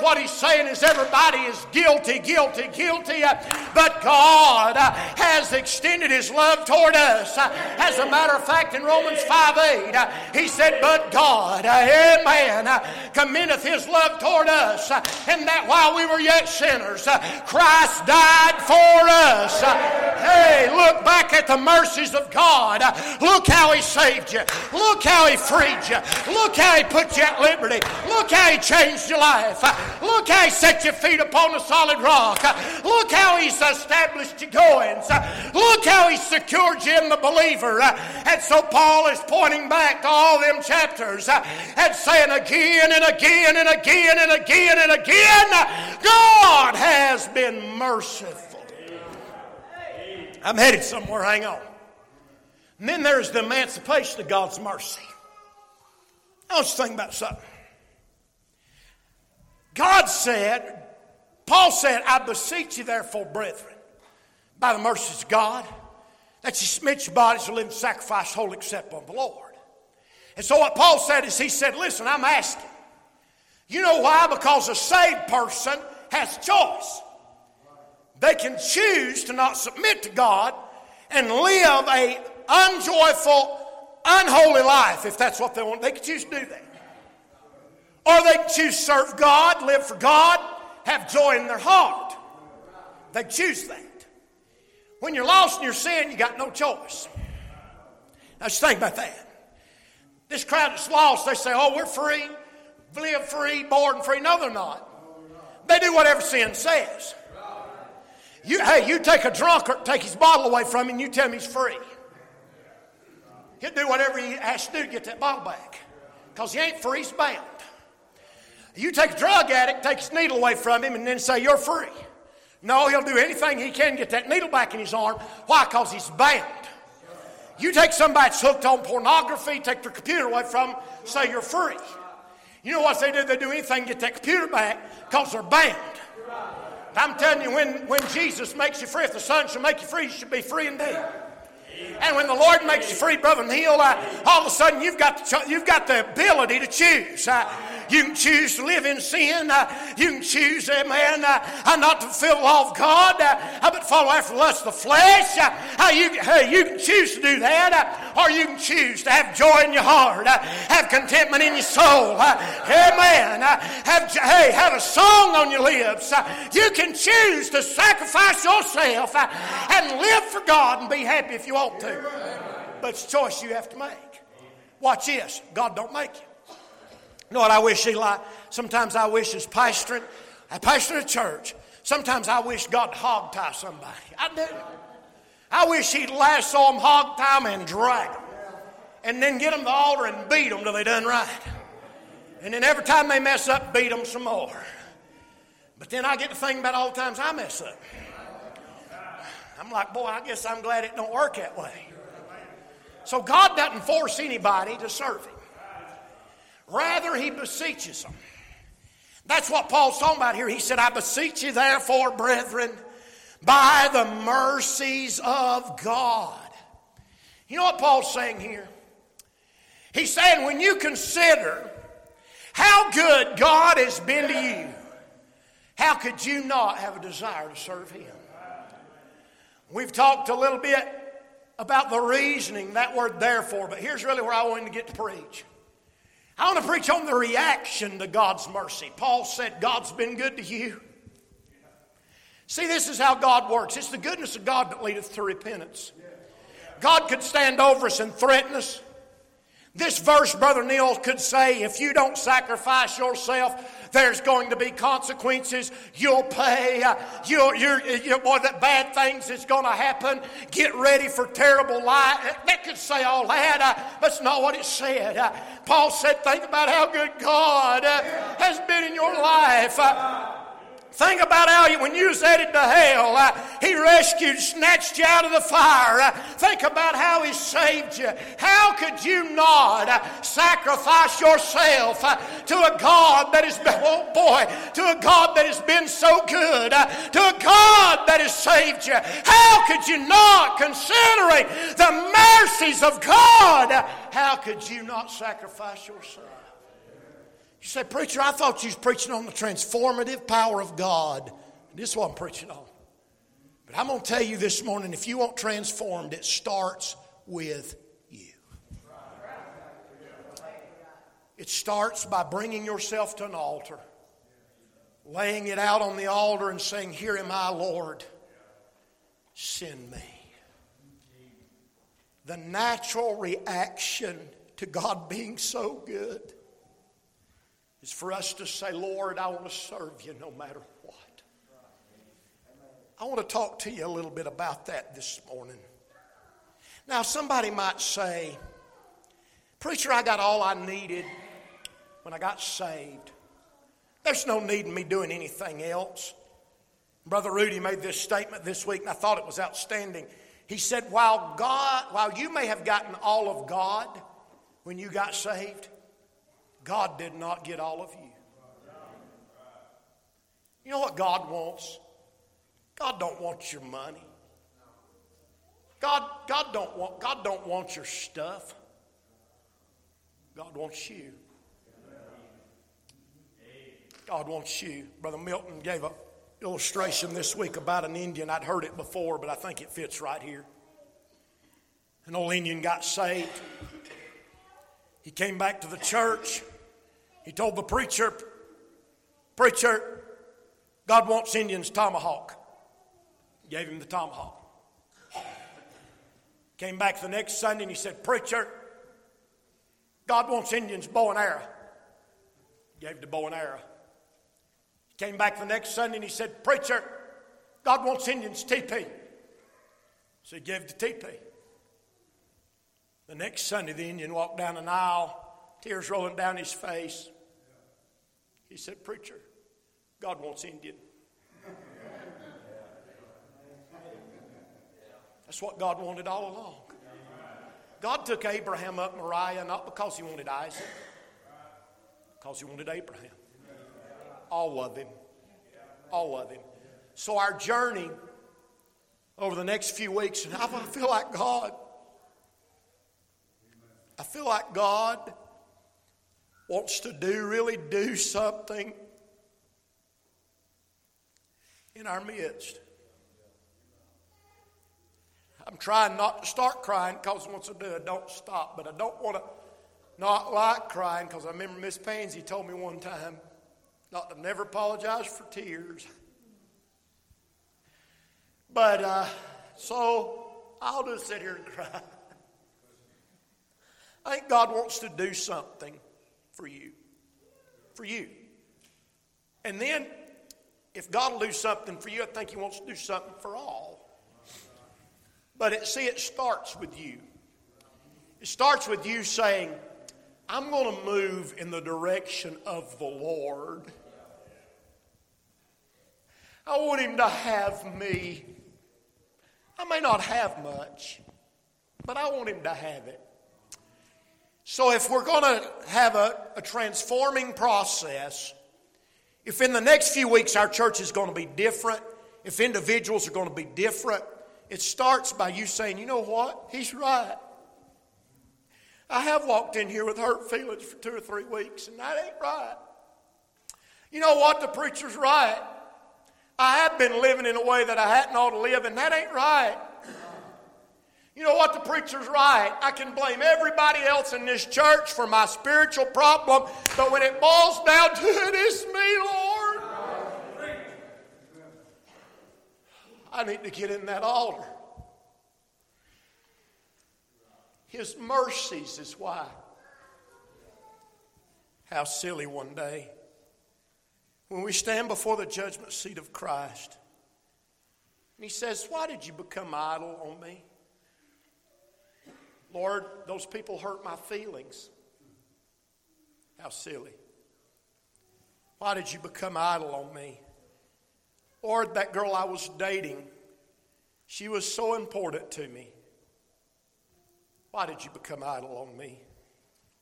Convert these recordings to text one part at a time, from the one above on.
what he's saying is everybody is guilty, guilty, guilty, but God has extended his love toward us. As a matter of fact, in Romans 5 8, uh, he said, But God, amen, commendeth his love toward us, and that while we were yet sinners, Christ died for us. Hey, look back at the mercies of God. Look how he saved you. Look how he freed you. Look how he put you at liberty. Look how he changed your life. Look how he set your feet upon a solid rock. Look how he's established your goings. Look how he secured you in the believer. And so Paul is pointing back to all them chapters and saying again and again and again and again and again, God has been merciful. I'm headed somewhere, hang on. And then there's the emancipation of God's mercy. I want you to think about something. God said, Paul said, I beseech you, therefore, brethren, by the mercies of God, that you submit your bodies to living sacrifice, holy acceptable the Lord. And so what Paul said is, he said, listen, I'm asking. You know why? Because a saved person has choice. They can choose to not submit to God and live a unjoyful, unholy life if that's what they want. They can choose to do that. Or they choose serve God, live for God, have joy in their heart. They choose that. When you're lost in your sin, you got no choice. Now just think about that. This crowd that's lost, they say, oh, we're free, live free, born free. No, they're not. They do whatever sin says. You, hey, you take a drunkard, take his bottle away from him, and you tell him he's free. He'll do whatever he has to do to get that bottle back. Because he ain't free, he's bound. You take a drug addict, take his needle away from him, and then say, You're free. No, he'll do anything he can get that needle back in his arm. Why? Because he's bound. You take somebody that's hooked on pornography, take their computer away from them, say you're free. You know what they do? They do anything to get that computer back because they're bound. I'm telling you, when, when Jesus makes you free, if the Son shall make you free, you should be free indeed. And when the Lord makes you free, brother, and he'll, uh, all of a sudden you've got the, you've got the ability to choose. You can choose to live in sin. You can choose, amen, uh, not to fulfill the law of God, uh, but follow after the lust of the flesh. Uh, you, hey, you can choose to do that, or you can choose to have joy in your heart, have contentment in your soul. Amen. Have, hey, have a song on your lips. You can choose to sacrifice yourself and live for God and be happy if you want to. But it's a choice you have to make. Watch this. God don't make you. You know what I wish, Eli? Sometimes I wish as pastoring, a pastor of church, sometimes I wish God hog tie somebody. I do. I wish he'd lasso them, hog tie them, and drag them. And then get them to the altar and beat them till they done right. And then every time they mess up, beat them some more. But then I get to thinking about all the times I mess up. I'm like, boy, I guess I'm glad it don't work that way. So God doesn't force anybody to serve Him. Rather, he beseeches them. That's what Paul's talking about here. He said, I beseech you, therefore, brethren, by the mercies of God. You know what Paul's saying here? He's saying, when you consider how good God has been to you, how could you not have a desire to serve Him? We've talked a little bit about the reasoning, that word therefore, but here's really where I wanted to get to preach. I want to preach on the reaction to God's mercy. Paul said, God's been good to you. See, this is how God works. It's the goodness of God that leadeth to repentance. God could stand over us and threaten us. This verse, Brother Neil could say, if you don't sacrifice yourself, there's going to be consequences. You'll pay. Uh, you're, you're, boy, that bad things is going to happen. Get ready for terrible life. That could say all that, but it's not what it said. Paul said, think about how good God has been in your life. Think about how you, when you was headed to hell, uh, He rescued, snatched you out of the fire. Uh, think about how He saved you. How could you not uh, sacrifice yourself uh, to a God that has been, oh boy, to a God that has been so good, uh, to a God that has saved you? How could you not, considering the mercies of God, how could you not sacrifice yourself? You say, Preacher, I thought you was preaching on the transformative power of God. This is what I'm preaching on. But I'm going to tell you this morning if you want transformed, it starts with you. It starts by bringing yourself to an altar, laying it out on the altar, and saying, Here am I, Lord. Send me. The natural reaction to God being so good is for us to say, Lord, I want to serve you no matter what. I want to talk to you a little bit about that this morning. Now, somebody might say, Preacher, I got all I needed when I got saved. There's no need in me doing anything else. Brother Rudy made this statement this week, and I thought it was outstanding. He said, While God, while you may have gotten all of God when you got saved, God did not get all of you. You know what God wants? God don't want your money. God, God don't want God don't want your stuff. God wants you. God wants you. Brother Milton gave an illustration this week about an Indian. I'd heard it before, but I think it fits right here. An old Indian got saved. He came back to the church. He told the preacher, Preacher, God wants Indians tomahawk. Gave him the tomahawk. Came back the next Sunday and he said, Preacher, God wants Indians bow and arrow. Gave the bow and arrow. Came back the next Sunday and he said, Preacher, God wants Indians teepee. So he gave the teepee. The next Sunday, the Indian walked down an aisle, tears rolling down his face. He said, Preacher, God wants Indian. That's what God wanted all along. God took Abraham up Moriah not because he wanted Isaac, because he wanted Abraham. All of him. All of him. So our journey over the next few weeks, and I feel like God, I feel like God wants to do, really do something in our midst. I'm trying not to start crying because once I do, I don't stop. But I don't want to not like crying because I remember Miss Pansy told me one time not to never apologize for tears. But uh, so I'll just sit here and cry. I think God wants to do something for you. For you. And then, if God will do something for you, I think He wants to do something for all. But it, see, it starts with you. It starts with you saying, I'm going to move in the direction of the Lord. I want Him to have me. I may not have much, but I want Him to have it. So, if we're going to have a, a, transforming process, if in the next few weeks our church is going to be different, if individuals are going to be different, it starts by you saying, you know what? He's right. I have walked in here with hurt feelings for two or three weeks, and that ain't right. You know what? The preacher's right. I have been living in a way that I hadn't ought to live, and that ain't right. You know what? The preacher's right. I can blame everybody else in this church for my spiritual problem, but when it boils down to it, it's me, Lord. I need to get in that altar. His mercies is why. How silly one day when we stand before the judgment seat of Christ. And he says, Why did you become idle on me? Lord, those people hurt my feelings. How silly. Why did you become idle on me? Lord, that girl I was dating, she was so important to me. Why did you become idle on me?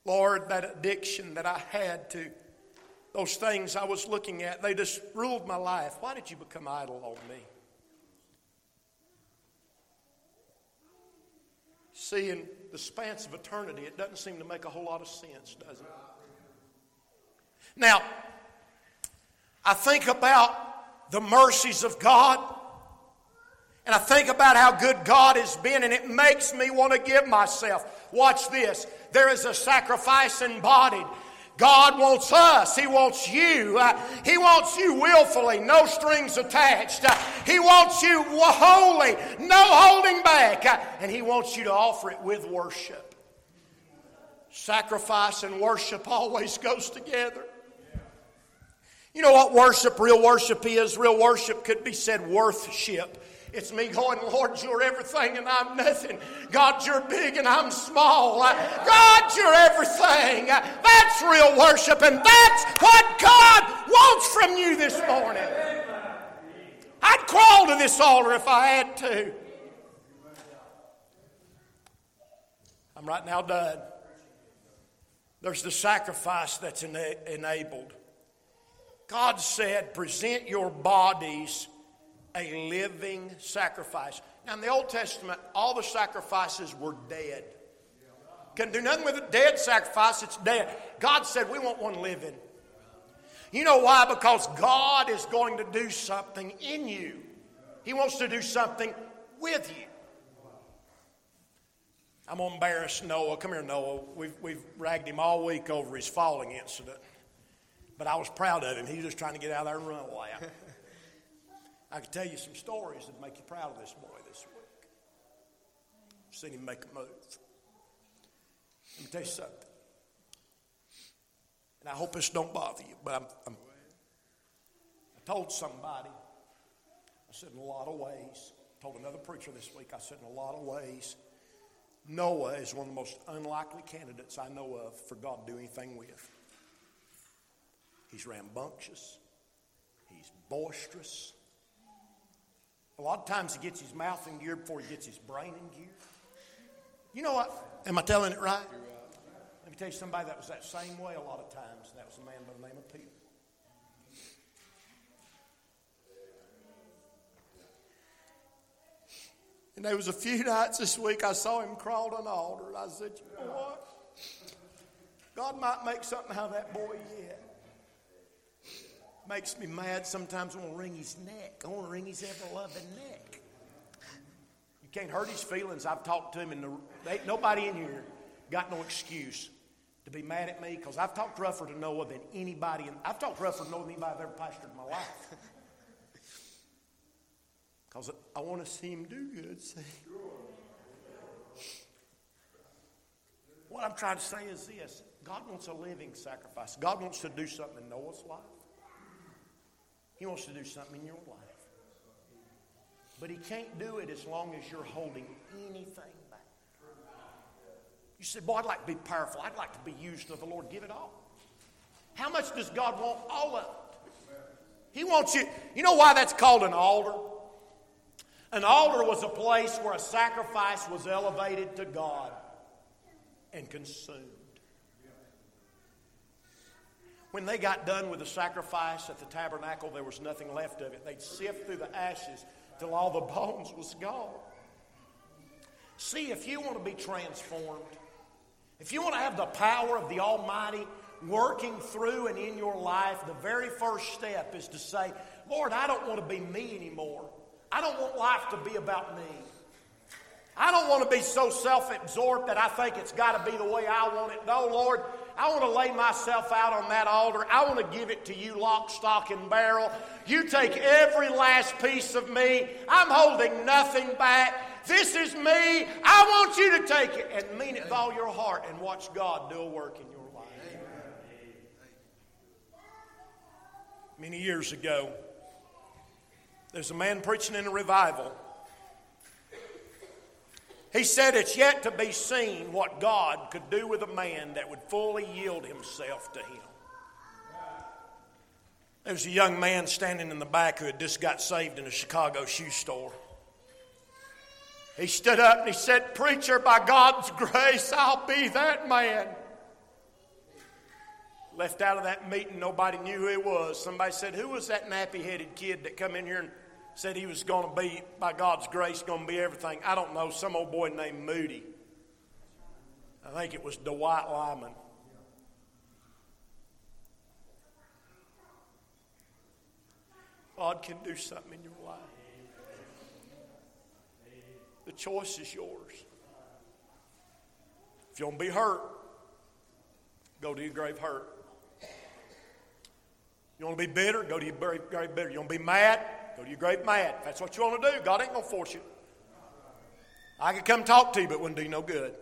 Lord, that addiction that I had to those things I was looking at, they just ruled my life. Why did you become idle on me? See, in the span of eternity, it doesn't seem to make a whole lot of sense, does it? Now, I think about the mercies of God, and I think about how good God has been, and it makes me want to give myself. Watch this. There is a sacrifice embodied God wants us. He wants you. Uh, he wants you willfully, no strings attached. Uh, he wants you wholly, no holding back. Uh, and He wants you to offer it with worship. Sacrifice and worship always goes together. You know what worship, real worship is? Real worship could be said worthship. It's me going, Lord, you're everything and I'm nothing. God, you're big and I'm small. God, you're everything. That's real worship, and that's what God wants from you this morning. I'd crawl to this altar if I had to. I'm right now done. There's the sacrifice that's ena- enabled. God said, present your bodies a living sacrifice. Now, in the Old Testament, all the sacrifices were dead. Can do nothing with a dead sacrifice, it's dead. God said, We want one living. You know why? Because God is going to do something in you, He wants to do something with you. I'm going to embarrass Noah. Come here, Noah. We've, we've ragged him all week over his falling incident. But I was proud of him. He was just trying to get out of there and run away. I could tell you some stories that make you proud of this boy this week. I've seen him make a move. Let me tell you something. And I hope this don't bother you, but I'm, I'm, i told somebody, I said in a lot of ways, told another preacher this week, I said in a lot of ways, Noah is one of the most unlikely candidates I know of for God to do anything with. He's rambunctious. He's boisterous. A lot of times he gets his mouth in gear before he gets his brain in gear. You know what? Am I telling it right? Let me tell you somebody that was that same way a lot of times. That was a man by the name of Peter. And there was a few nights this week I saw him crawl on an altar, and I said, you know what? God might make something out of that boy yet makes me mad sometimes I want to wring his neck. I want to wring his ever loving neck. You can't hurt his feelings. I've talked to him, and the, nobody in here got no excuse to be mad at me because I've talked rougher to Noah than anybody. In, I've talked rougher to Noah than anybody I've ever pastored in my life. Because I want to see him do good. See? What I'm trying to say is this God wants a living sacrifice. God wants to do something in Noah's life. He wants to do something in your life. But He can't do it as long as you're holding anything back. You say, Boy, I'd like to be powerful. I'd like to be used of the Lord. Give it all. How much does God want? All of it. He wants you. You know why that's called an altar? An altar was a place where a sacrifice was elevated to God and consumed. When they got done with the sacrifice at the tabernacle, there was nothing left of it. They'd sift through the ashes till all the bones was gone. See, if you want to be transformed, if you want to have the power of the Almighty working through and in your life, the very first step is to say, Lord, I don't want to be me anymore. I don't want life to be about me. I don't want to be so self absorbed that I think it's got to be the way I want it. No, Lord, I want to lay myself out on that altar. I want to give it to you, lock, stock, and barrel. You take every last piece of me. I'm holding nothing back. This is me. I want you to take it and mean it with all your heart and watch God do a work in your life. Many years ago, there's a man preaching in a revival. He said it's yet to be seen what God could do with a man that would fully yield himself to him. There was a young man standing in the back who had just got saved in a Chicago shoe store. He stood up and he said, Preacher, by God's grace, I'll be that man. Left out of that meeting, nobody knew who he was. Somebody said, Who was that nappy headed kid that come in here and said he was going to be, by God's grace, going to be everything. I don't know, some old boy named Moody. I think it was Dwight Lyman. God can do something in your life. The choice is yours. If you want to be hurt, go to your grave hurt. You want to be bitter? Go to your grave, bitter. You want to be mad? Go to your grave mad. If that's what you want to do, God ain't going to force you. I could come talk to you, but it wouldn't do you no good.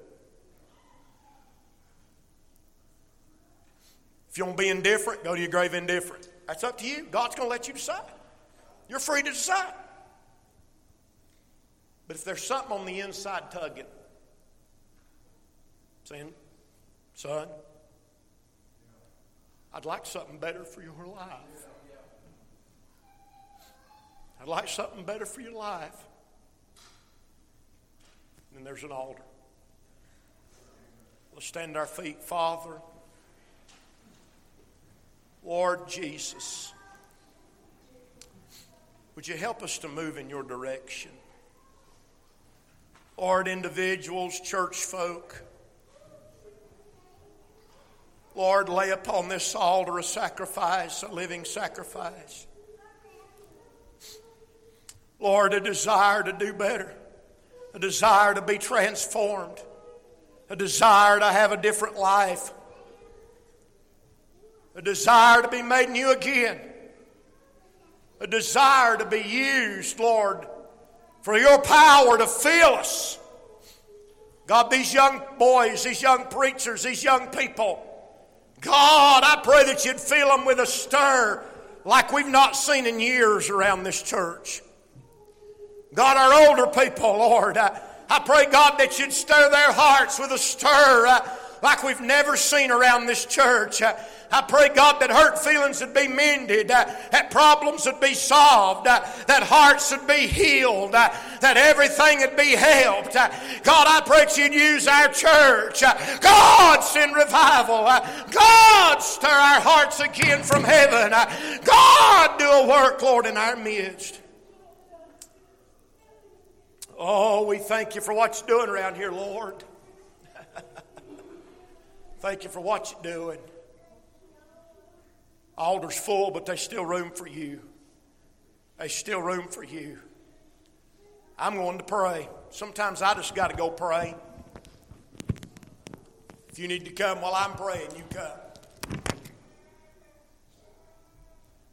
If you want to be indifferent, go to your grave indifferent. That's up to you. God's going to let you decide. You're free to decide. But if there's something on the inside tugging, saying, son, I'd like something better for your life. I'd like something better for your life. And there's an altar. Let's stand our feet, Father. Lord Jesus, would you help us to move in your direction? Lord, individuals, church folk, Lord, lay upon this altar a sacrifice, a living sacrifice. Lord, a desire to do better, a desire to be transformed, a desire to have a different life, a desire to be made new again, a desire to be used, Lord, for your power to fill us. God, these young boys, these young preachers, these young people, God, I pray that you'd fill them with a stir like we've not seen in years around this church. God, our older people, Lord, I, I pray, God, that you'd stir their hearts with a stir uh, like we've never seen around this church. Uh, I pray, God, that hurt feelings would be mended, uh, that problems would be solved, uh, that hearts would be healed, uh, that everything would be helped. Uh, God, I pray that you'd use our church. Uh, God, send revival. Uh, God, stir our hearts again from heaven. God, do a work, Lord, in our midst. Oh, we thank you for what you're doing around here, Lord. thank you for what you're doing. Altar's full, but there's still room for you. There's still room for you. I'm going to pray. Sometimes I just got to go pray. If you need to come while I'm praying, you come.